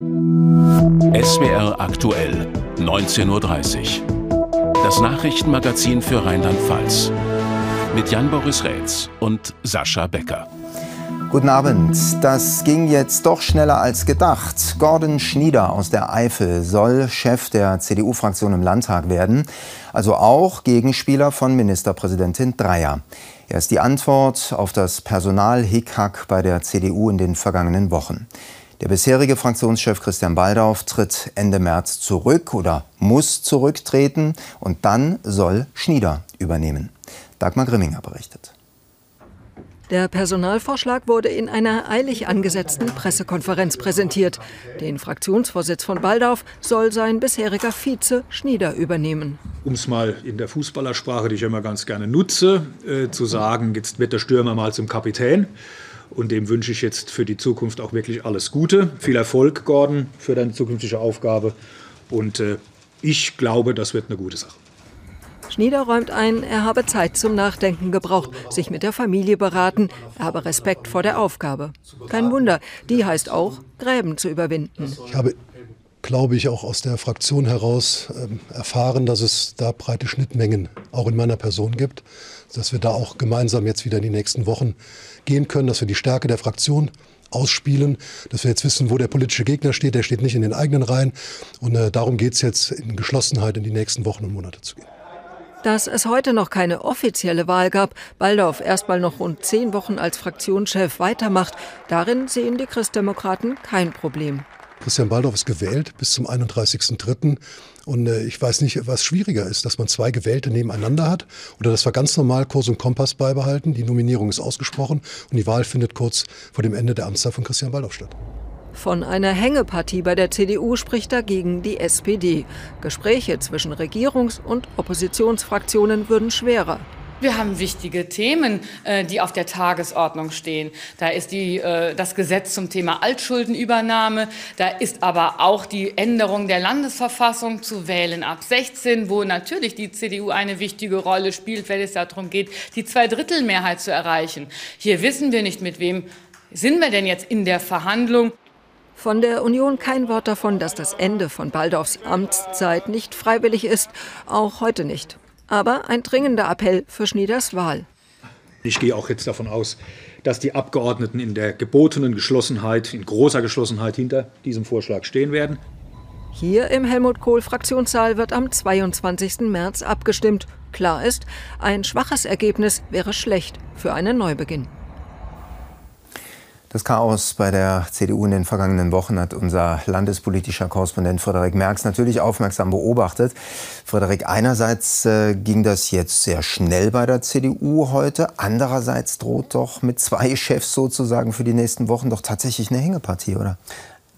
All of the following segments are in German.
SWR aktuell, 19.30 Uhr. Das Nachrichtenmagazin für Rheinland-Pfalz. Mit Jan-Boris Rätz und Sascha Becker. Guten Abend. Das ging jetzt doch schneller als gedacht. Gordon Schnieder aus der Eifel soll Chef der CDU-Fraktion im Landtag werden. Also auch Gegenspieler von Ministerpräsidentin Dreyer. Er ist die Antwort auf das Personal-Hickhack bei der CDU in den vergangenen Wochen. Der bisherige Fraktionschef Christian Baldauf tritt Ende März zurück oder muss zurücktreten und dann soll Schnieder übernehmen. Dagmar Grimminger berichtet. Der Personalvorschlag wurde in einer eilig angesetzten Pressekonferenz präsentiert. Den Fraktionsvorsitz von Baldauf soll sein bisheriger Vize Schnieder übernehmen. Um es mal in der Fußballersprache, die ich immer ganz gerne nutze, äh, zu sagen, jetzt wird der Stürmer mal zum Kapitän. Und dem wünsche ich jetzt für die Zukunft auch wirklich alles Gute. Viel Erfolg, Gordon, für deine zukünftige Aufgabe. Und äh, ich glaube, das wird eine gute Sache. Schnieder räumt ein, er habe Zeit zum Nachdenken gebraucht, sich mit der Familie beraten, er habe Respekt vor der Aufgabe. Kein Wunder, die heißt auch, Gräben zu überwinden. Ich habe, glaube ich, auch aus der Fraktion heraus äh, erfahren, dass es da breite Schnittmengen auch in meiner Person gibt, dass wir da auch gemeinsam jetzt wieder in die nächsten Wochen gehen können, dass wir die Stärke der Fraktion ausspielen, dass wir jetzt wissen, wo der politische Gegner steht. Der steht nicht in den eigenen Reihen. Und äh, darum geht es jetzt in Geschlossenheit in die nächsten Wochen und Monate zu gehen. Dass es heute noch keine offizielle Wahl gab, Baldauf erstmal noch rund zehn Wochen als Fraktionschef weitermacht, darin sehen die Christdemokraten kein Problem. Christian Baldauf ist gewählt bis zum 31.03. Und äh, ich weiß nicht, was schwieriger ist, dass man zwei Gewählte nebeneinander hat oder dass wir ganz normal Kurs und Kompass beibehalten. Die Nominierung ist ausgesprochen und die Wahl findet kurz vor dem Ende der Amtszeit von Christian Baldauf statt. Von einer Hängepartie bei der CDU spricht dagegen die SPD. Gespräche zwischen Regierungs- und Oppositionsfraktionen würden schwerer. Wir haben wichtige Themen, äh, die auf der Tagesordnung stehen. Da ist die, äh, das Gesetz zum Thema Altschuldenübernahme. Da ist aber auch die Änderung der Landesverfassung zu wählen ab 16, wo natürlich die CDU eine wichtige Rolle spielt, wenn es darum geht, die Zweidrittelmehrheit zu erreichen. Hier wissen wir nicht, mit wem sind wir denn jetzt in der Verhandlung. Von der Union kein Wort davon, dass das Ende von Baldaufs Amtszeit nicht freiwillig ist, auch heute nicht aber ein dringender Appell für Schnieders Wahl. Ich gehe auch jetzt davon aus, dass die Abgeordneten in der gebotenen Geschlossenheit, in großer Geschlossenheit hinter diesem Vorschlag stehen werden. Hier im Helmut Kohl Fraktionssaal wird am 22. März abgestimmt. Klar ist, ein schwaches Ergebnis wäre schlecht für einen Neubeginn. Das Chaos bei der CDU in den vergangenen Wochen hat unser landespolitischer Korrespondent Frederik Merks natürlich aufmerksam beobachtet. Frederik, einerseits äh, ging das jetzt sehr schnell bei der CDU heute, andererseits droht doch mit zwei Chefs sozusagen für die nächsten Wochen doch tatsächlich eine Hängepartie, oder?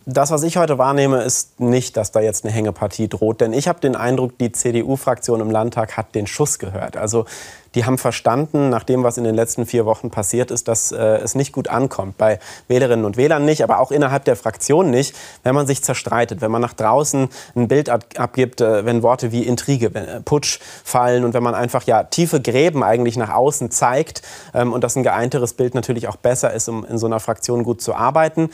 Das, was ich heute wahrnehme, ist nicht, dass da jetzt eine Hängepartie droht. Denn ich habe den Eindruck, die CDU-Fraktion im Landtag hat den Schuss gehört. Also die haben verstanden, nach dem, was in den letzten vier Wochen passiert ist, dass äh, es nicht gut ankommt. Bei Wählerinnen und Wählern nicht, aber auch innerhalb der Fraktion nicht, wenn man sich zerstreitet, wenn man nach draußen ein Bild ab abgibt, äh, wenn Worte wie Intrige, äh, Putsch fallen und wenn man einfach ja tiefe Gräben eigentlich nach außen zeigt ähm, und dass ein geeinteres Bild natürlich auch besser ist, um in so einer Fraktion gut zu arbeiten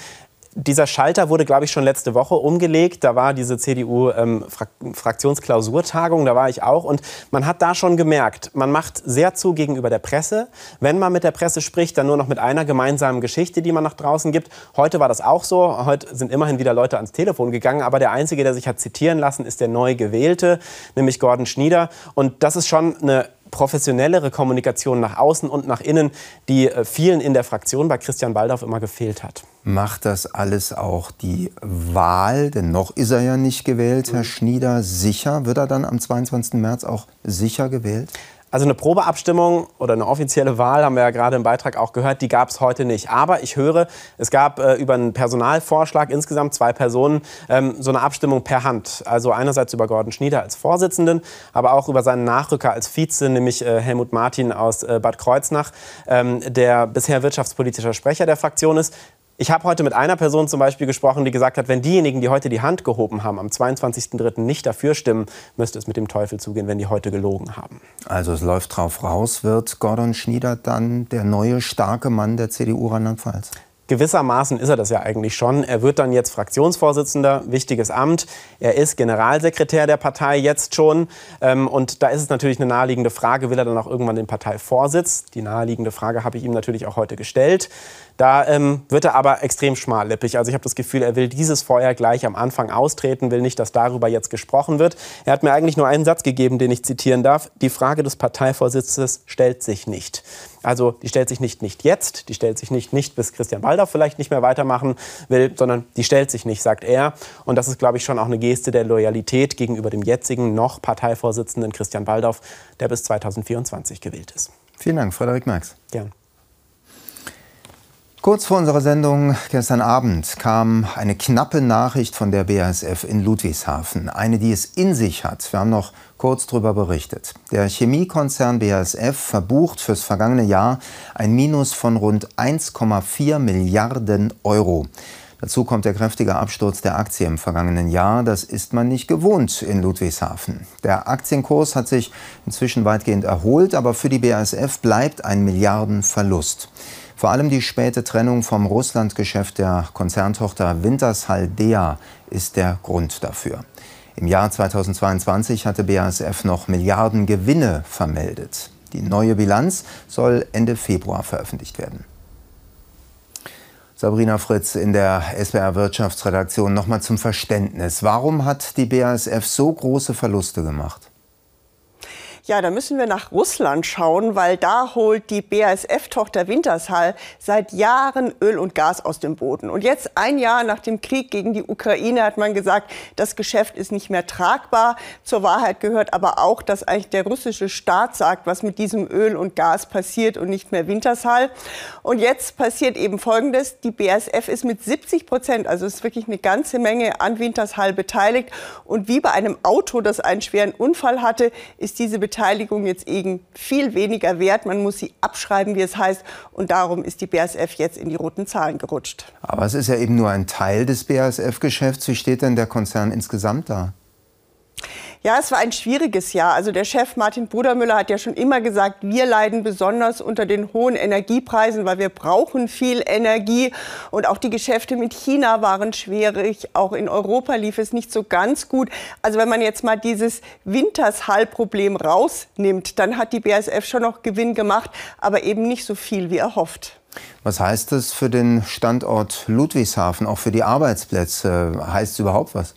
dieser Schalter wurde, glaube ich, schon letzte Woche umgelegt. Da war diese CDU-Fraktionsklausurtagung, ähm, da war ich auch. Und man hat da schon gemerkt, man macht sehr zu gegenüber der Presse. Wenn man mit der Presse spricht, dann nur noch mit einer gemeinsamen Geschichte, die man nach draußen gibt. Heute war das auch so. Heute sind immerhin wieder Leute ans Telefon gegangen. Aber der Einzige, der sich hat zitieren lassen, ist der neu gewählte, nämlich Gordon Schnieder. Und das ist schon eine professionellere Kommunikation nach außen und nach innen, die äh, vielen in der Fraktion bei Christian Baldauf immer gefehlt hat. Macht das alles auch die Wahl, denn noch ist er ja nicht gewählt, Herr Schnieder, sicher? Wird er dann am 22. März auch sicher gewählt? Also eine Probeabstimmung oder eine offizielle Wahl, haben wir ja gerade im Beitrag auch gehört, die gab es heute nicht. Aber ich höre, es gab äh, über einen Personalvorschlag insgesamt zwei Personen ähm, so eine Abstimmung per Hand. Also einerseits über Gordon Schnieder als Vorsitzenden, aber auch über seinen Nachrücker als Vize, nämlich äh, Helmut Martin aus äh, Bad Kreuznach, ähm, der bisher wirtschaftspolitischer Sprecher der Fraktion ist. Ich habe heute mit einer Person zum Beispiel gesprochen, die gesagt hat, wenn diejenigen, die heute die Hand gehoben haben, am 22.03. nicht dafür stimmen, müsste es mit dem Teufel zugehen, wenn die heute gelogen haben. Also es läuft drauf raus, wird Gordon Schnieder dann der neue starke Mann der CDU Rheinland-Pfalz? Gewissermaßen ist er das ja eigentlich schon. Er wird dann jetzt Fraktionsvorsitzender, wichtiges Amt. Er ist Generalsekretär der Partei jetzt schon. Ähm, und da ist es natürlich eine naheliegende Frage, will er dann auch irgendwann den Parteivorsitz? Die naheliegende Frage habe ich ihm natürlich auch heute gestellt. Da ähm, wird er aber extrem schmallippig. Also ich habe das Gefühl, er will dieses Feuer gleich am Anfang austreten, will nicht, dass darüber jetzt gesprochen wird. Er hat mir eigentlich nur einen Satz gegeben, den ich zitieren darf. Die Frage des Parteivorsitzes stellt sich nicht. Also die stellt sich nicht nicht jetzt, die stellt sich nicht nicht bis Christian Waldau vielleicht nicht mehr weitermachen will, sondern die stellt sich nicht, sagt er. Und das ist, glaube ich, schon auch eine Geste der Loyalität gegenüber dem jetzigen noch Parteivorsitzenden Christian Waldau, der bis 2024 gewählt ist. Vielen Dank, Frederik Merx. Gern. Kurz vor unserer Sendung gestern Abend kam eine knappe Nachricht von der BASF in Ludwigshafen. Eine, die es in sich hat. Wir haben noch kurz darüber berichtet. Der Chemiekonzern BASF verbucht fürs vergangene Jahr ein Minus von rund 1,4 Milliarden Euro. Dazu kommt der kräftige Absturz der Aktie im vergangenen Jahr. Das ist man nicht gewohnt in Ludwigshafen. Der Aktienkurs hat sich inzwischen weitgehend erholt, aber für die BASF bleibt ein Milliardenverlust. Vor allem die späte Trennung vom Russlandgeschäft der Konzerntochter Wintershall Dea ist der Grund dafür. Im Jahr 2022 hatte BASF noch Milliarden Gewinne vermeldet. Die neue Bilanz soll Ende Februar veröffentlicht werden. Sabrina Fritz in der SBR Wirtschaftsredaktion nochmal zum Verständnis. Warum hat die BASF so große Verluste gemacht? Ja, da müssen wir nach Russland schauen, weil da holt die BASF-Tochter Wintershall seit Jahren Öl und Gas aus dem Boden. Und jetzt, ein Jahr nach dem Krieg gegen die Ukraine, hat man gesagt, das Geschäft ist nicht mehr tragbar. Zur Wahrheit gehört aber auch, dass eigentlich der russische Staat sagt, was mit diesem Öl und Gas passiert und nicht mehr Wintershall. Und jetzt passiert eben Folgendes. Die BASF ist mit 70 Prozent, also ist wirklich eine ganze Menge an Wintershall beteiligt. Und wie bei einem Auto, das einen schweren Unfall hatte, ist diese Beteiligung Beteiligung jetzt eben viel weniger wert. Man muss sie abschreiben, wie es heißt. Und darum ist die BASF jetzt in die roten Zahlen gerutscht. Aber es ist ja eben nur ein Teil des BASF-Geschäfts. Wie steht denn der Konzern insgesamt da? Ja, es war ein schwieriges Jahr. Also der Chef Martin Brudermüller hat ja schon immer gesagt, wir leiden besonders unter den hohen Energiepreisen, weil wir brauchen viel Energie. Und auch die Geschäfte mit China waren schwierig. Auch in Europa lief es nicht so ganz gut. Also wenn man jetzt mal dieses Wintershall-Problem rausnimmt, dann hat die BASF schon noch Gewinn gemacht, aber eben nicht so viel wie erhofft. Was heißt das für den Standort Ludwigshafen, auch für die Arbeitsplätze? Heißt es überhaupt was?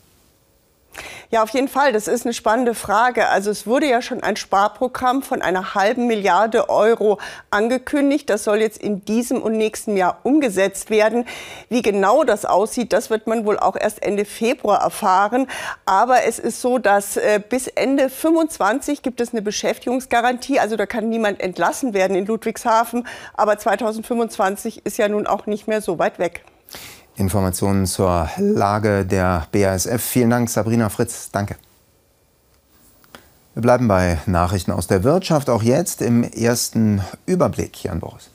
Ja, auf jeden Fall. Das ist eine spannende Frage. Also es wurde ja schon ein Sparprogramm von einer halben Milliarde Euro angekündigt. Das soll jetzt in diesem und nächsten Jahr umgesetzt werden. Wie genau das aussieht, das wird man wohl auch erst Ende Februar erfahren. Aber es ist so, dass äh, bis Ende 25 gibt es eine Beschäftigungsgarantie. Also da kann niemand entlassen werden in Ludwigshafen. Aber 2025 ist ja nun auch nicht mehr so weit weg. Informationen zur Lage der BASF. Vielen Dank, Sabrina Fritz. Danke. Wir bleiben bei Nachrichten aus der Wirtschaft, auch jetzt im ersten Überblick. Jan Boris.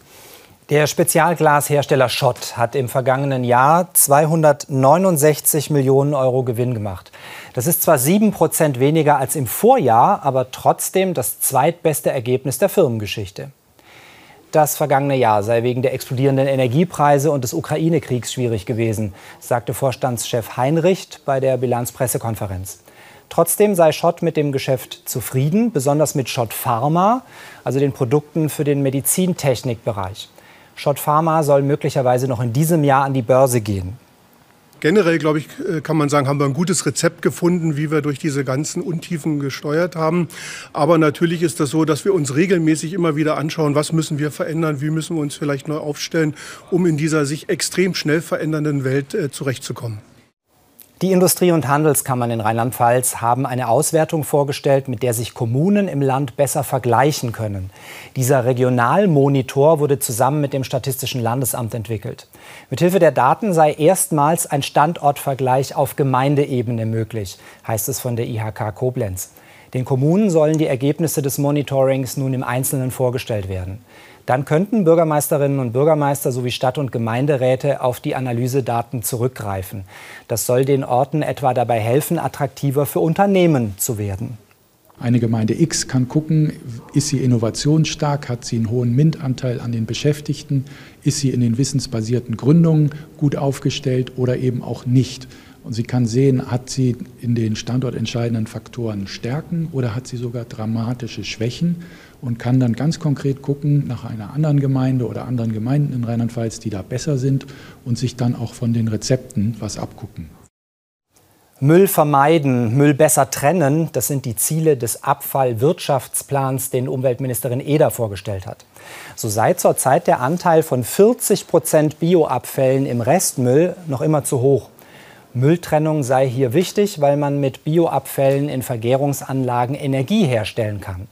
Der Spezialglashersteller Schott hat im vergangenen Jahr 269 Millionen Euro Gewinn gemacht. Das ist zwar 7 Prozent weniger als im Vorjahr, aber trotzdem das zweitbeste Ergebnis der Firmengeschichte. Das vergangene Jahr sei wegen der explodierenden Energiepreise und des Ukraine-Kriegs schwierig gewesen, sagte Vorstandschef Heinrich bei der Bilanzpressekonferenz. Trotzdem sei Schott mit dem Geschäft zufrieden, besonders mit Schott Pharma, also den Produkten für den Medizintechnikbereich. Schott Pharma soll möglicherweise noch in diesem Jahr an die Börse gehen. Generell, glaube ich, äh, kann man sagen, haben wir ein gutes Rezept gefunden, wie wir durch diese ganzen Untiefen gesteuert haben. Aber natürlich ist das so, dass wir uns regelmäßig immer wieder anschauen, was müssen wir verändern, wie müssen wir uns vielleicht neu aufstellen, um in dieser sich extrem schnell verändernden Welt äh, zurechtzukommen. Die Industrie- und Handelskammern in Rheinland-Pfalz haben eine Auswertung vorgestellt, mit der sich Kommunen im Land besser vergleichen können. Dieser Regionalmonitor wurde zusammen mit dem Statistischen Landesamt entwickelt. Mithilfe der Daten sei erstmals ein Standortvergleich auf Gemeindeebene möglich, heißt es von der IHK Koblenz. Den Kommunen sollen die Ergebnisse des Monitorings nun im Einzelnen vorgestellt werden. Dann könnten Bürgermeisterinnen und Bürgermeister sowie Stadt- und Gemeinderäte auf die Analysedaten zurückgreifen. Das soll den Orten etwa dabei helfen, attraktiver für Unternehmen zu werden. Eine Gemeinde X kann gucken, ist sie innovationsstark, hat sie einen hohen MINT-Anteil an den Beschäftigten, ist sie in den wissensbasierten Gründungen gut aufgestellt oder eben auch nicht. Und sie kann sehen, hat sie in den standortentscheidenden Faktoren Stärken oder hat sie sogar dramatische Schwächen und kann dann ganz konkret gucken nach einer anderen Gemeinde oder anderen Gemeinden in Rheinland-Pfalz, die da besser sind und sich dann auch von den Rezepten was abgucken. Müll vermeiden, Müll besser trennen, das sind die Ziele des Abfallwirtschaftsplans, den Umweltministerin Eder vorgestellt hat. So sei zurzeit der Anteil von 40 Prozent Bioabfällen im Restmüll noch immer zu hoch. Mülltrennung sei hier wichtig, weil man mit Bioabfällen in Vergärungsanlagen Energie herstellen kann.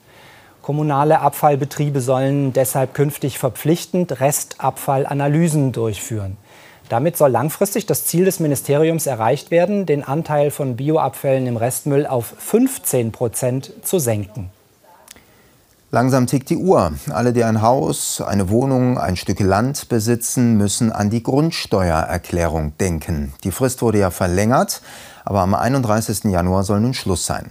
Kommunale Abfallbetriebe sollen deshalb künftig verpflichtend Restabfallanalysen durchführen. Damit soll langfristig das Ziel des Ministeriums erreicht werden, den Anteil von Bioabfällen im Restmüll auf 15 Prozent zu senken. Langsam tickt die Uhr. Alle, die ein Haus, eine Wohnung, ein Stück Land besitzen, müssen an die Grundsteuererklärung denken. Die Frist wurde ja verlängert, aber am 31. Januar soll nun Schluss sein.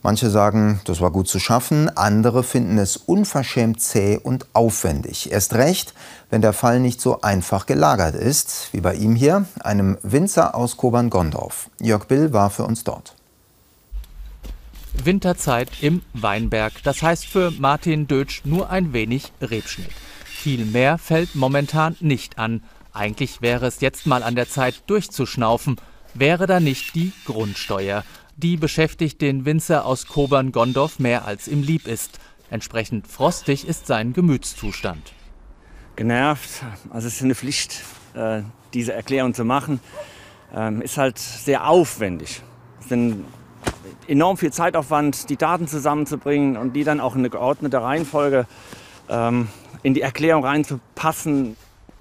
Manche sagen, das war gut zu schaffen, andere finden es unverschämt zäh und aufwendig. Erst recht, wenn der Fall nicht so einfach gelagert ist, wie bei ihm hier, einem Winzer aus Kobern-Gondorf. Jörg Bill war für uns dort. Winterzeit im Weinberg, das heißt für Martin Dötsch nur ein wenig Rebschnitt. Viel mehr fällt momentan nicht an. Eigentlich wäre es jetzt mal an der Zeit durchzuschnaufen, wäre da nicht die Grundsteuer. Die beschäftigt den Winzer aus Kobern-Gondorf mehr als ihm lieb ist. Entsprechend frostig ist sein Gemütszustand. Genervt, also es ist eine Pflicht, äh, diese Erklärung zu machen. Ähm, ist halt sehr aufwendig. Es ist enorm viel Zeitaufwand, die Daten zusammenzubringen und die dann auch in eine geordnete Reihenfolge ähm, in die Erklärung reinzupassen.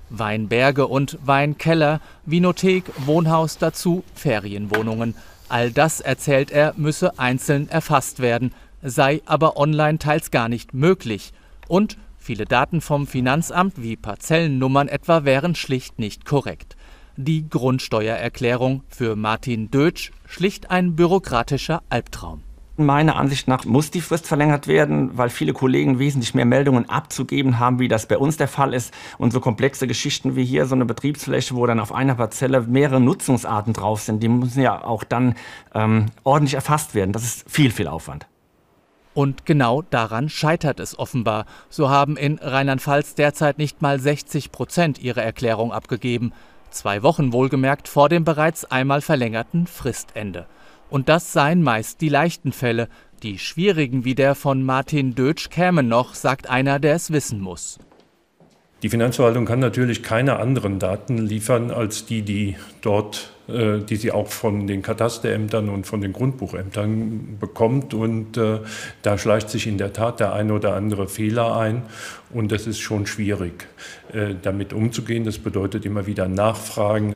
Weinberge und Weinkeller, Vinothek, Wohnhaus dazu, Ferienwohnungen. All das, erzählt er, müsse einzeln erfasst werden, sei aber online teils gar nicht möglich. Und viele Daten vom Finanzamt wie Parzellennummern etwa wären schlicht nicht korrekt. Die Grundsteuererklärung für Martin Dötsch schlicht ein bürokratischer Albtraum. Meiner Ansicht nach muss die Frist verlängert werden, weil viele Kollegen wesentlich mehr Meldungen abzugeben haben, wie das bei uns der Fall ist. Und so komplexe Geschichten wie hier so eine Betriebsfläche, wo dann auf einer Parzelle mehrere Nutzungsarten drauf sind, die müssen ja auch dann ähm, ordentlich erfasst werden. Das ist viel, viel Aufwand. Und genau daran scheitert es offenbar. So haben in Rheinland-Pfalz derzeit nicht mal 60 Prozent ihre Erklärung abgegeben. Zwei Wochen wohlgemerkt vor dem bereits einmal verlängerten Fristende. Und das seien meist die leichten Fälle. Die schwierigen wie der von Martin Dötsch kämen noch, sagt einer, der es wissen muss. Die Finanzverwaltung kann natürlich keine anderen Daten liefern als die, die dort, die sie auch von den Katasterämtern und von den Grundbuchämtern bekommt. Und äh, da schleicht sich in der Tat der eine oder andere Fehler ein. Und das ist schon schwierig, äh, damit umzugehen. Das bedeutet immer wieder Nachfragen.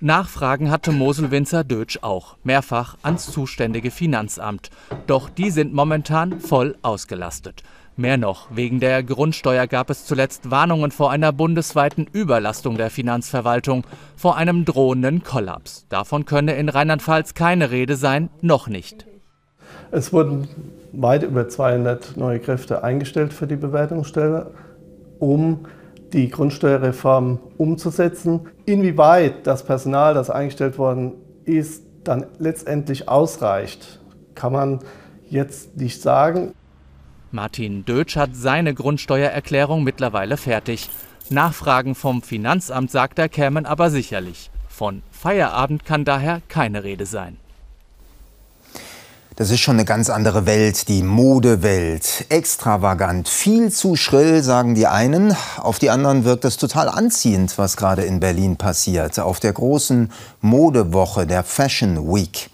Nachfragen hatte Moselwinzer Dötsch auch, mehrfach ans zuständige Finanzamt. Doch die sind momentan voll ausgelastet. Mehr noch, wegen der Grundsteuer gab es zuletzt Warnungen vor einer bundesweiten Überlastung der Finanzverwaltung, vor einem drohenden Kollaps. Davon könne in Rheinland-Pfalz keine Rede sein, noch nicht. Es wurden weit über 200 neue Kräfte eingestellt für die Bewertungsstelle, um die Grundsteuerreform umzusetzen. Inwieweit das Personal, das eingestellt worden ist, dann letztendlich ausreicht, kann man jetzt nicht sagen. Martin Dötsch hat seine Grundsteuererklärung mittlerweile fertig. Nachfragen vom Finanzamt, sagt er, kämen aber sicherlich. Von Feierabend kann daher keine Rede sein. Das ist schon eine ganz andere Welt, die Modewelt. Extravagant, viel zu schrill, sagen die einen. Auf die anderen wirkt es total anziehend, was gerade in Berlin passiert. Auf der großen Modewoche, der Fashion Week.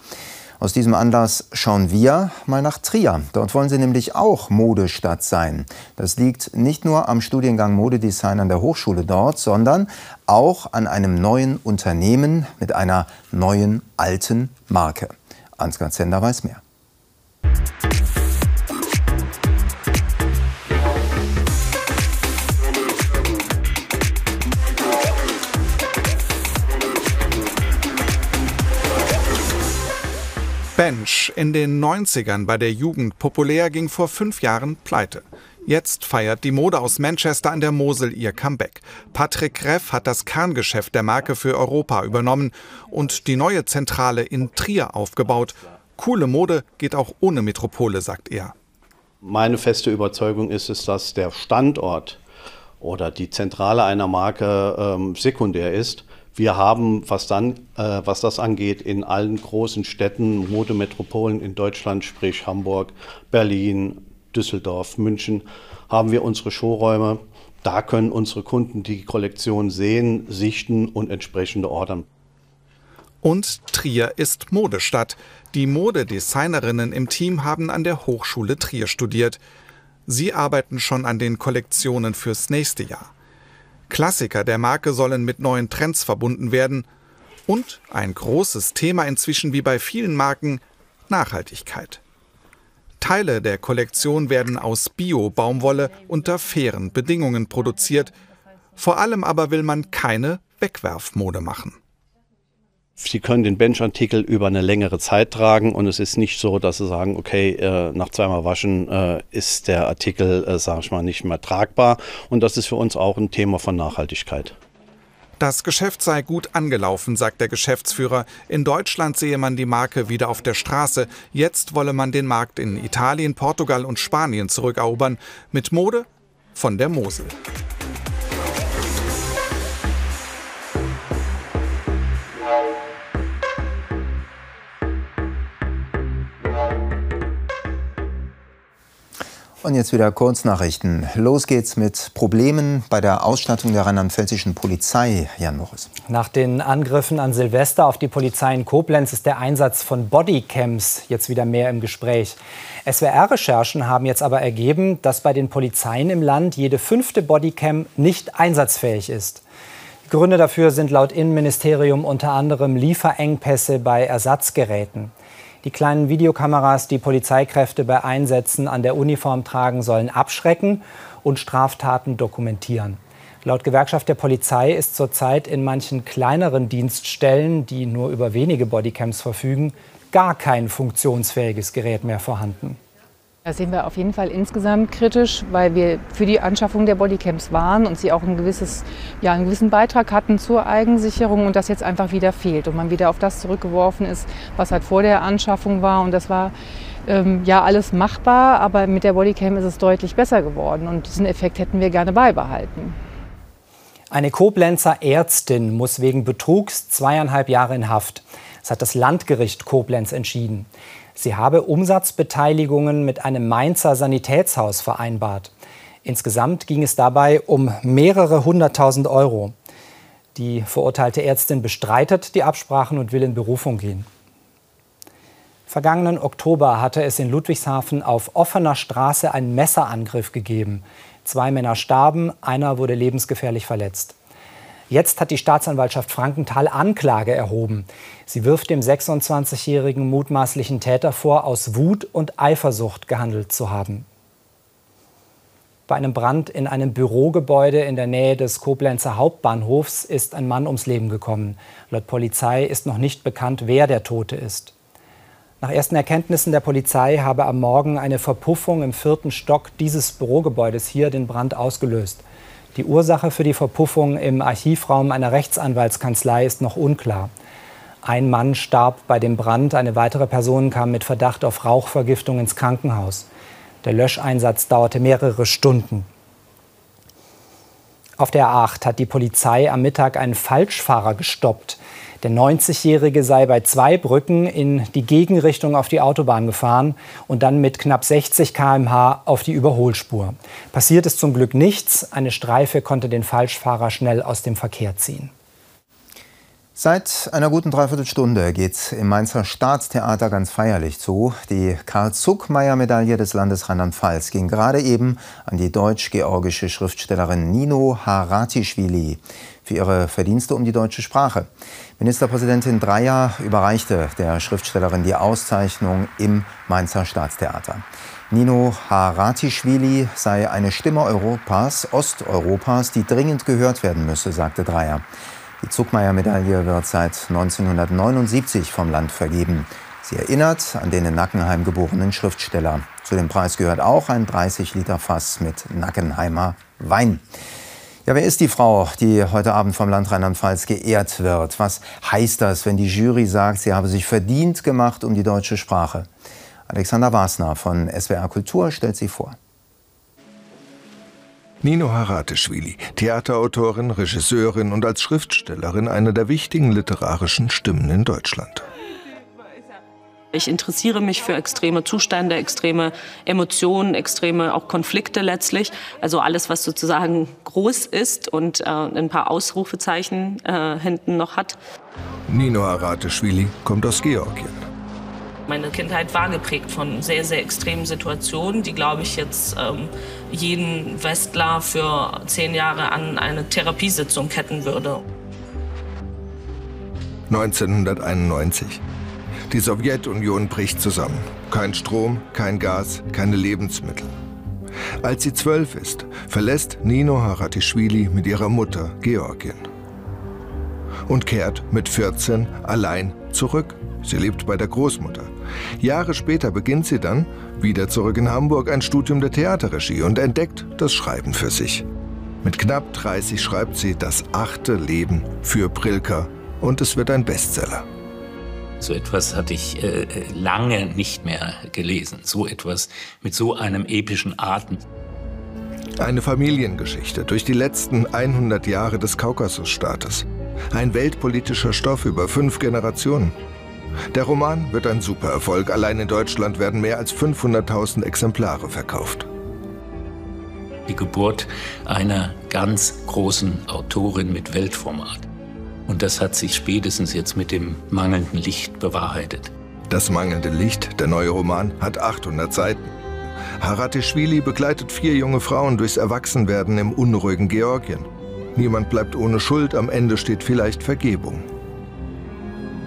Aus diesem Anlass schauen wir mal nach Trier. Dort wollen sie nämlich auch Modestadt sein. Das liegt nicht nur am Studiengang Modedesign an der Hochschule dort, sondern auch an einem neuen Unternehmen mit einer neuen alten Marke. Ansgar Zender weiß mehr. Bench, in den 90ern bei der Jugend populär, ging vor fünf Jahren pleite. Jetzt feiert die Mode aus Manchester an der Mosel ihr Comeback. Patrick Reff hat das Kerngeschäft der Marke für Europa übernommen und die neue Zentrale in Trier aufgebaut. Coole Mode geht auch ohne Metropole, sagt er. Meine feste Überzeugung ist es, dass der Standort oder die Zentrale einer Marke ähm, sekundär ist. Wir haben, was, dann, äh, was das angeht, in allen großen Städten, Modemetropolen in Deutschland, sprich Hamburg, Berlin, Düsseldorf, München, haben wir unsere Showräume. Da können unsere Kunden die Kollektion sehen, sichten und entsprechende ordern. Und Trier ist Modestadt. Die Modedesignerinnen im Team haben an der Hochschule Trier studiert. Sie arbeiten schon an den Kollektionen fürs nächste Jahr. Klassiker der Marke sollen mit neuen Trends verbunden werden. Und ein großes Thema inzwischen wie bei vielen Marken Nachhaltigkeit. Teile der Kollektion werden aus Bio-Baumwolle unter fairen Bedingungen produziert. Vor allem aber will man keine Wegwerfmode machen. Sie können den Benchartikel über eine längere Zeit tragen und es ist nicht so, dass Sie sagen, okay, äh, nach zweimal Waschen äh, ist der Artikel, äh, sage ich mal, nicht mehr tragbar. Und das ist für uns auch ein Thema von Nachhaltigkeit. Das Geschäft sei gut angelaufen, sagt der Geschäftsführer. In Deutschland sehe man die Marke wieder auf der Straße. Jetzt wolle man den Markt in Italien, Portugal und Spanien zurückerobern. Mit Mode von der Mosel. Und jetzt wieder Kurznachrichten. Los geht's mit Problemen bei der Ausstattung der rheinland-pfälzischen Polizei, Jan Morris. Nach den Angriffen an Silvester auf die Polizei in Koblenz ist der Einsatz von Bodycams jetzt wieder mehr im Gespräch. SWR-Recherchen haben jetzt aber ergeben, dass bei den Polizeien im Land jede fünfte Bodycam nicht einsatzfähig ist. Gründe dafür sind laut Innenministerium unter anderem Lieferengpässe bei Ersatzgeräten. Die kleinen Videokameras, die Polizeikräfte bei Einsätzen an der Uniform tragen, sollen abschrecken und Straftaten dokumentieren. Laut Gewerkschaft der Polizei ist zurzeit in manchen kleineren Dienststellen, die nur über wenige Bodycams verfügen, gar kein funktionsfähiges Gerät mehr vorhanden. Das sehen wir auf jeden Fall insgesamt kritisch, weil wir für die Anschaffung der Bodycams waren und sie auch ein gewisses, ja, einen gewissen Beitrag hatten zur Eigensicherung und das jetzt einfach wieder fehlt und man wieder auf das zurückgeworfen ist, was halt vor der Anschaffung war. Und das war ähm, ja alles machbar, aber mit der Bodycam ist es deutlich besser geworden und diesen Effekt hätten wir gerne beibehalten. Eine Koblenzer Ärztin muss wegen Betrugs zweieinhalb Jahre in Haft. Das hat das Landgericht Koblenz entschieden. Sie habe Umsatzbeteiligungen mit einem Mainzer Sanitätshaus vereinbart. Insgesamt ging es dabei um mehrere hunderttausend Euro. Die verurteilte Ärztin bestreitet die Absprachen und will in Berufung gehen. Vergangenen Oktober hatte es in Ludwigshafen auf offener Straße einen Messerangriff gegeben. Zwei Männer starben, einer wurde lebensgefährlich verletzt. Jetzt hat die Staatsanwaltschaft Frankenthal Anklage erhoben. Sie wirft dem 26-jährigen mutmaßlichen Täter vor, aus Wut und Eifersucht gehandelt zu haben. Bei einem Brand in einem Bürogebäude in der Nähe des Koblenzer Hauptbahnhofs ist ein Mann ums Leben gekommen. Laut Polizei ist noch nicht bekannt, wer der Tote ist. Nach ersten Erkenntnissen der Polizei habe am Morgen eine Verpuffung im vierten Stock dieses Bürogebäudes hier den Brand ausgelöst. Die Ursache für die Verpuffung im Archivraum einer Rechtsanwaltskanzlei ist noch unklar. Ein Mann starb bei dem Brand, eine weitere Person kam mit Verdacht auf Rauchvergiftung ins Krankenhaus. Der Löscheinsatz dauerte mehrere Stunden. Auf der A8 hat die Polizei am Mittag einen Falschfahrer gestoppt. Der 90-Jährige sei bei zwei Brücken in die Gegenrichtung auf die Autobahn gefahren und dann mit knapp 60 km/h auf die Überholspur. Passiert ist zum Glück nichts. Eine Streife konnte den Falschfahrer schnell aus dem Verkehr ziehen. Seit einer guten Dreiviertelstunde geht im Mainzer Staatstheater ganz feierlich zu. Die Karl-Zuckmeier-Medaille des Landes Rheinland-Pfalz ging gerade eben an die deutsch-georgische Schriftstellerin Nino Haratischvili für ihre Verdienste um die deutsche Sprache. Ministerpräsidentin Dreyer überreichte der Schriftstellerin die Auszeichnung im Mainzer Staatstheater. Nino Haratischvili sei eine Stimme Europas, Osteuropas, die dringend gehört werden müsse, sagte Dreyer. Die Zuckmeier-Medaille wird seit 1979 vom Land vergeben. Sie erinnert an den in Nackenheim geborenen Schriftsteller. Zu dem Preis gehört auch ein 30 Liter Fass mit Nackenheimer Wein. Ja, wer ist die Frau, die heute Abend vom Land Rheinland-Pfalz geehrt wird? Was heißt das, wenn die Jury sagt, sie habe sich verdient gemacht um die deutsche Sprache? Alexander Wasner von SWR Kultur stellt sie vor. Nino Haratischvili, Theaterautorin, Regisseurin und als Schriftstellerin eine der wichtigen literarischen Stimmen in Deutschland. Ich interessiere mich für extreme Zustände, extreme Emotionen, extreme auch Konflikte letztlich. Also alles, was sozusagen groß ist und äh, ein paar Ausrufezeichen äh, hinten noch hat. Nino Haratischvili kommt aus Georgien. Meine Kindheit war geprägt von sehr, sehr extremen Situationen, die, glaube ich, jetzt ähm, jeden Westler für zehn Jahre an eine Therapiesitzung ketten würde. 1991. Die Sowjetunion bricht zusammen. Kein Strom, kein Gas, keine Lebensmittel. Als sie zwölf ist, verlässt Nino Haratischvili mit ihrer Mutter Georgien und kehrt mit 14 allein zurück. Sie lebt bei der Großmutter. Jahre später beginnt sie dann, wieder zurück in Hamburg, ein Studium der Theaterregie und entdeckt das Schreiben für sich. Mit knapp 30 schreibt sie Das achte Leben für Prilka und es wird ein Bestseller. So etwas hatte ich äh, lange nicht mehr gelesen. So etwas mit so einem epischen Atem. Eine Familiengeschichte durch die letzten 100 Jahre des Kaukasusstaates. Ein weltpolitischer Stoff über fünf Generationen. Der Roman wird ein Supererfolg. Allein in Deutschland werden mehr als 500.000 Exemplare verkauft. Die Geburt einer ganz großen Autorin mit Weltformat. Und das hat sich spätestens jetzt mit dem mangelnden Licht bewahrheitet. Das mangelnde Licht, der neue Roman, hat 800 Seiten. Haratischvili begleitet vier junge Frauen durchs Erwachsenwerden im unruhigen Georgien. Niemand bleibt ohne Schuld, am Ende steht vielleicht Vergebung.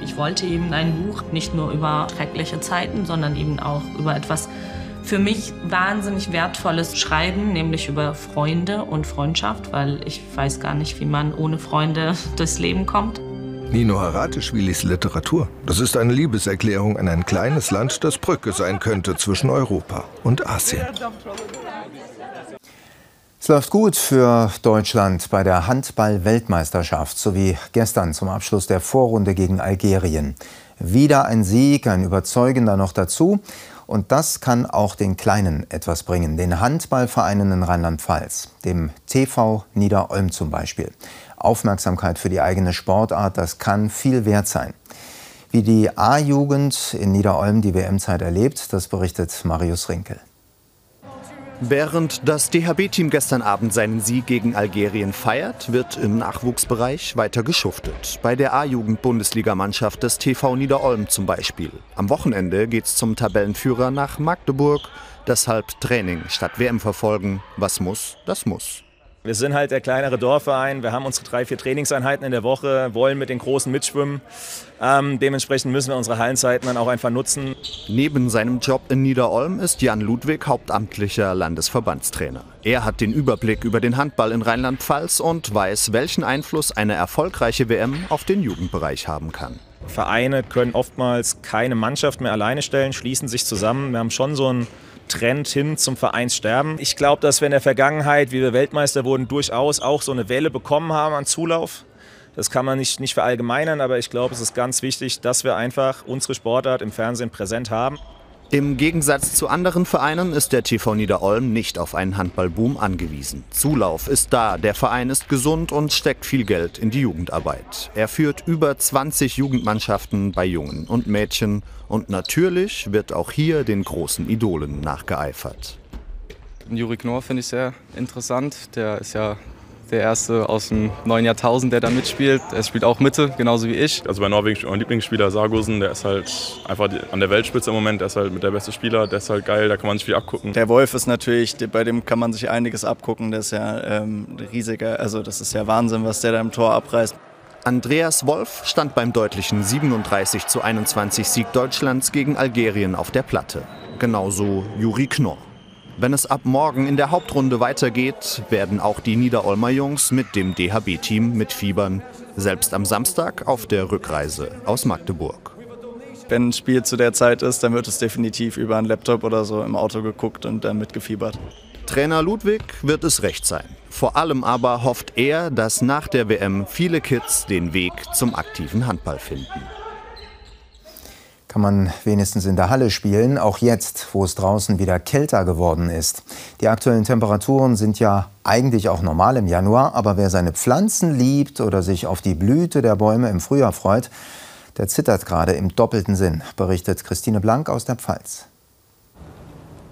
Ich wollte eben ein Buch nicht nur über schreckliche Zeiten, sondern eben auch über etwas für mich wahnsinnig Wertvolles schreiben, nämlich über Freunde und Freundschaft, weil ich weiß gar nicht, wie man ohne Freunde durchs Leben kommt. Nino Haratischvilis Literatur, das ist eine Liebeserklärung an ein kleines Land, das Brücke sein könnte zwischen Europa und Asien. Es läuft gut für Deutschland bei der Handball-Weltmeisterschaft sowie gestern zum Abschluss der Vorrunde gegen Algerien. Wieder ein Sieg, ein überzeugender noch dazu. Und das kann auch den Kleinen etwas bringen, den Handballvereinen in Rheinland-Pfalz, dem TV Niederolm zum Beispiel. Aufmerksamkeit für die eigene Sportart, das kann viel wert sein. Wie die A-Jugend in Niederolm die WM-Zeit erlebt, das berichtet Marius Rinkel. Während das DHB-Team gestern Abend seinen Sieg gegen Algerien feiert, wird im Nachwuchsbereich weiter geschuftet. Bei der A-Jugend-Bundesligamannschaft des TV Niederolm zum Beispiel. Am Wochenende geht's zum Tabellenführer nach Magdeburg. Deshalb Training statt WM verfolgen. Was muss, das muss. Wir sind halt der kleinere Dorfverein. Wir haben unsere drei, vier Trainingseinheiten in der Woche, wollen mit den Großen mitschwimmen. Ähm, dementsprechend müssen wir unsere Hallenzeiten dann auch einfach nutzen. Neben seinem Job in Niederolm ist Jan Ludwig hauptamtlicher Landesverbandstrainer. Er hat den Überblick über den Handball in Rheinland-Pfalz und weiß, welchen Einfluss eine erfolgreiche WM auf den Jugendbereich haben kann. Vereine können oftmals keine Mannschaft mehr alleine stellen, schließen sich zusammen. Wir haben schon so ein Trend hin zum Vereinssterben. Ich glaube, dass wir in der Vergangenheit, wie wir Weltmeister wurden, durchaus auch so eine Welle bekommen haben an Zulauf. Das kann man nicht, nicht verallgemeinern, aber ich glaube, es ist ganz wichtig, dass wir einfach unsere Sportart im Fernsehen präsent haben. Im Gegensatz zu anderen Vereinen ist der TV Niederolm nicht auf einen Handballboom angewiesen. Zulauf ist da, der Verein ist gesund und steckt viel Geld in die Jugendarbeit. Er führt über 20 Jugendmannschaften bei Jungen und Mädchen und natürlich wird auch hier den großen Idolen nachgeeifert. Juri Knorr finde ich sehr interessant. Der ist ja der erste aus dem neuen Jahrtausend, der da mitspielt. Er spielt auch Mitte, genauso wie ich. Also bei Norwegen mein Lieblingsspieler Sargosen, der ist halt einfach an der Weltspitze im Moment. Der ist halt mit der beste Spieler, der ist halt geil, da kann man sich viel abgucken. Der Wolf ist natürlich, bei dem kann man sich einiges abgucken. Der ist ja ähm, riesiger, also das ist ja Wahnsinn, was der da im Tor abreißt. Andreas Wolf stand beim deutlichen 37 zu 21 Sieg Deutschlands gegen Algerien auf der Platte. Genauso Juri Knorr. Wenn es ab morgen in der Hauptrunde weitergeht, werden auch die Niederolmer Jungs mit dem DHB-Team mitfiebern, selbst am Samstag auf der Rückreise aus Magdeburg. Wenn ein Spiel zu der Zeit ist, dann wird es definitiv über einen Laptop oder so im Auto geguckt und dann mitgefiebert. Trainer Ludwig wird es recht sein. Vor allem aber hofft er, dass nach der WM viele Kids den Weg zum aktiven Handball finden. Kann man wenigstens in der Halle spielen, auch jetzt, wo es draußen wieder kälter geworden ist. Die aktuellen Temperaturen sind ja eigentlich auch normal im Januar, aber wer seine Pflanzen liebt oder sich auf die Blüte der Bäume im Frühjahr freut, der zittert gerade im doppelten Sinn, berichtet Christine Blank aus der Pfalz.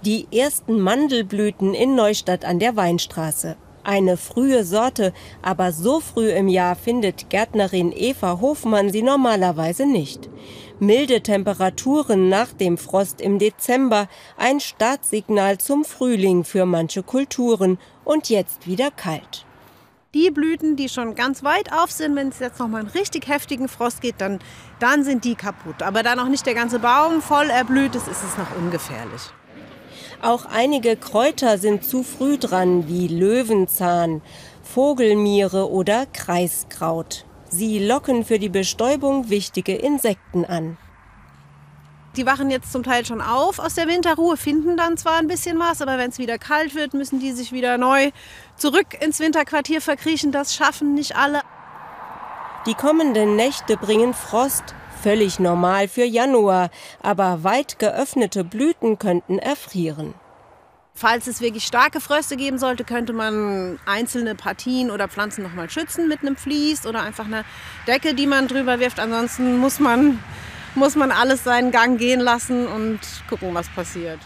Die ersten Mandelblüten in Neustadt an der Weinstraße. Eine frühe Sorte, aber so früh im Jahr findet Gärtnerin Eva Hofmann sie normalerweise nicht. Milde Temperaturen nach dem Frost im Dezember, ein Startsignal zum Frühling für manche Kulturen und jetzt wieder kalt. Die Blüten, die schon ganz weit auf sind, wenn es jetzt noch mal einen richtig heftigen Frost geht, dann, dann sind die kaputt. Aber da noch nicht der ganze Baum voll erblüht ist, ist es noch ungefährlich. Auch einige Kräuter sind zu früh dran, wie Löwenzahn, Vogelmiere oder Kreiskraut. Sie locken für die Bestäubung wichtige Insekten an. Die wachen jetzt zum Teil schon auf aus der Winterruhe, finden dann zwar ein bisschen was, aber wenn es wieder kalt wird, müssen die sich wieder neu zurück ins Winterquartier verkriechen. Das schaffen nicht alle. Die kommenden Nächte bringen Frost, völlig normal für Januar, aber weit geöffnete Blüten könnten erfrieren. Falls es wirklich starke Fröste geben sollte, könnte man einzelne Partien oder Pflanzen noch mal schützen mit einem Vlies oder einfach einer Decke, die man drüber wirft. Ansonsten muss man, muss man alles seinen Gang gehen lassen und gucken, was passiert.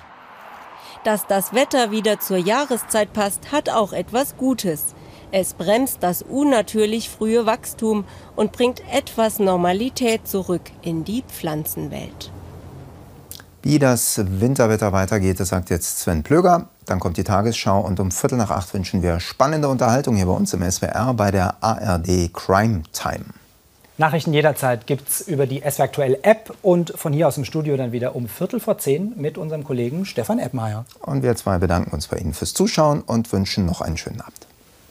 Dass das Wetter wieder zur Jahreszeit passt, hat auch etwas Gutes. Es bremst das unnatürlich frühe Wachstum und bringt etwas Normalität zurück in die Pflanzenwelt. Wie das Winterwetter weitergeht, das sagt jetzt Sven Plöger. Dann kommt die Tagesschau und um Viertel nach acht wünschen wir spannende Unterhaltung hier bei uns im SWR bei der ARD Crime Time. Nachrichten jederzeit gibt es über die SW Aktuell App und von hier aus im Studio dann wieder um Viertel vor zehn mit unserem Kollegen Stefan Eppmeier. Und wir zwei bedanken uns bei Ihnen fürs Zuschauen und wünschen noch einen schönen Abend.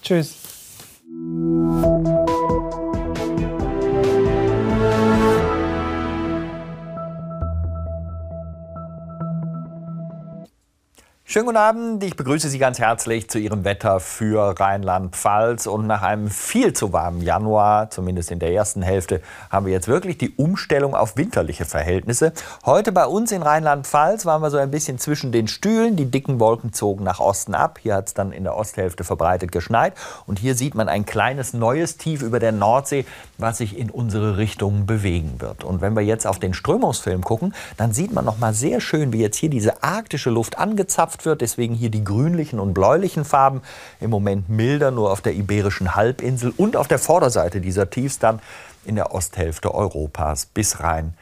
Tschüss. Schönen guten Abend, ich begrüße Sie ganz herzlich zu Ihrem Wetter für Rheinland-Pfalz. Und nach einem viel zu warmen Januar, zumindest in der ersten Hälfte, haben wir jetzt wirklich die Umstellung auf winterliche Verhältnisse. Heute bei uns in Rheinland-Pfalz waren wir so ein bisschen zwischen den Stühlen. Die dicken Wolken zogen nach Osten ab. Hier hat es dann in der Osthälfte verbreitet geschneit. Und hier sieht man ein kleines neues Tief über der Nordsee, was sich in unsere Richtung bewegen wird. Und wenn wir jetzt auf den Strömungsfilm gucken, dann sieht man noch mal sehr schön, wie jetzt hier diese arktische Luft angezapft wird. Deswegen hier die grünlichen und bläulichen Farben. Im Moment milder nur auf der iberischen Halbinsel und auf der Vorderseite dieser Tiefs dann in der Osthälfte Europas bis rein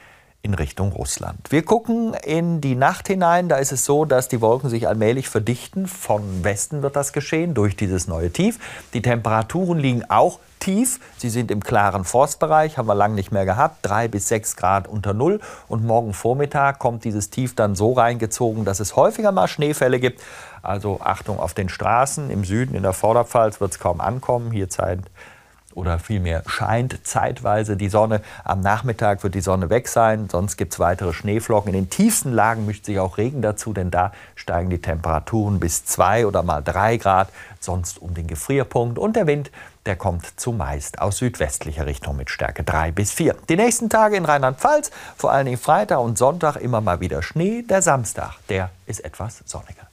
in Richtung Russland. Wir gucken in die Nacht hinein. Da ist es so, dass die Wolken sich allmählich verdichten. Von Westen wird das geschehen durch dieses neue Tief. Die Temperaturen liegen auch tief. Sie sind im klaren Forstbereich, haben wir lange nicht mehr gehabt. Drei bis sechs Grad unter Null. Und morgen Vormittag kommt dieses Tief dann so reingezogen, dass es häufiger mal Schneefälle gibt. Also Achtung auf den Straßen. Im Süden, in der Vorderpfalz, wird es kaum ankommen. Hier Zeit oder vielmehr scheint zeitweise die Sonne. Am Nachmittag wird die Sonne weg sein, sonst gibt es weitere Schneeflocken. In den tiefsten Lagen mischt sich auch Regen dazu, denn da steigen die Temperaturen bis zwei oder mal drei Grad, sonst um den Gefrierpunkt. Und der Wind, der kommt zumeist aus südwestlicher Richtung mit Stärke drei bis vier. Die nächsten Tage in Rheinland-Pfalz, vor allen Dingen Freitag und Sonntag immer mal wieder Schnee. Der Samstag, der ist etwas sonniger.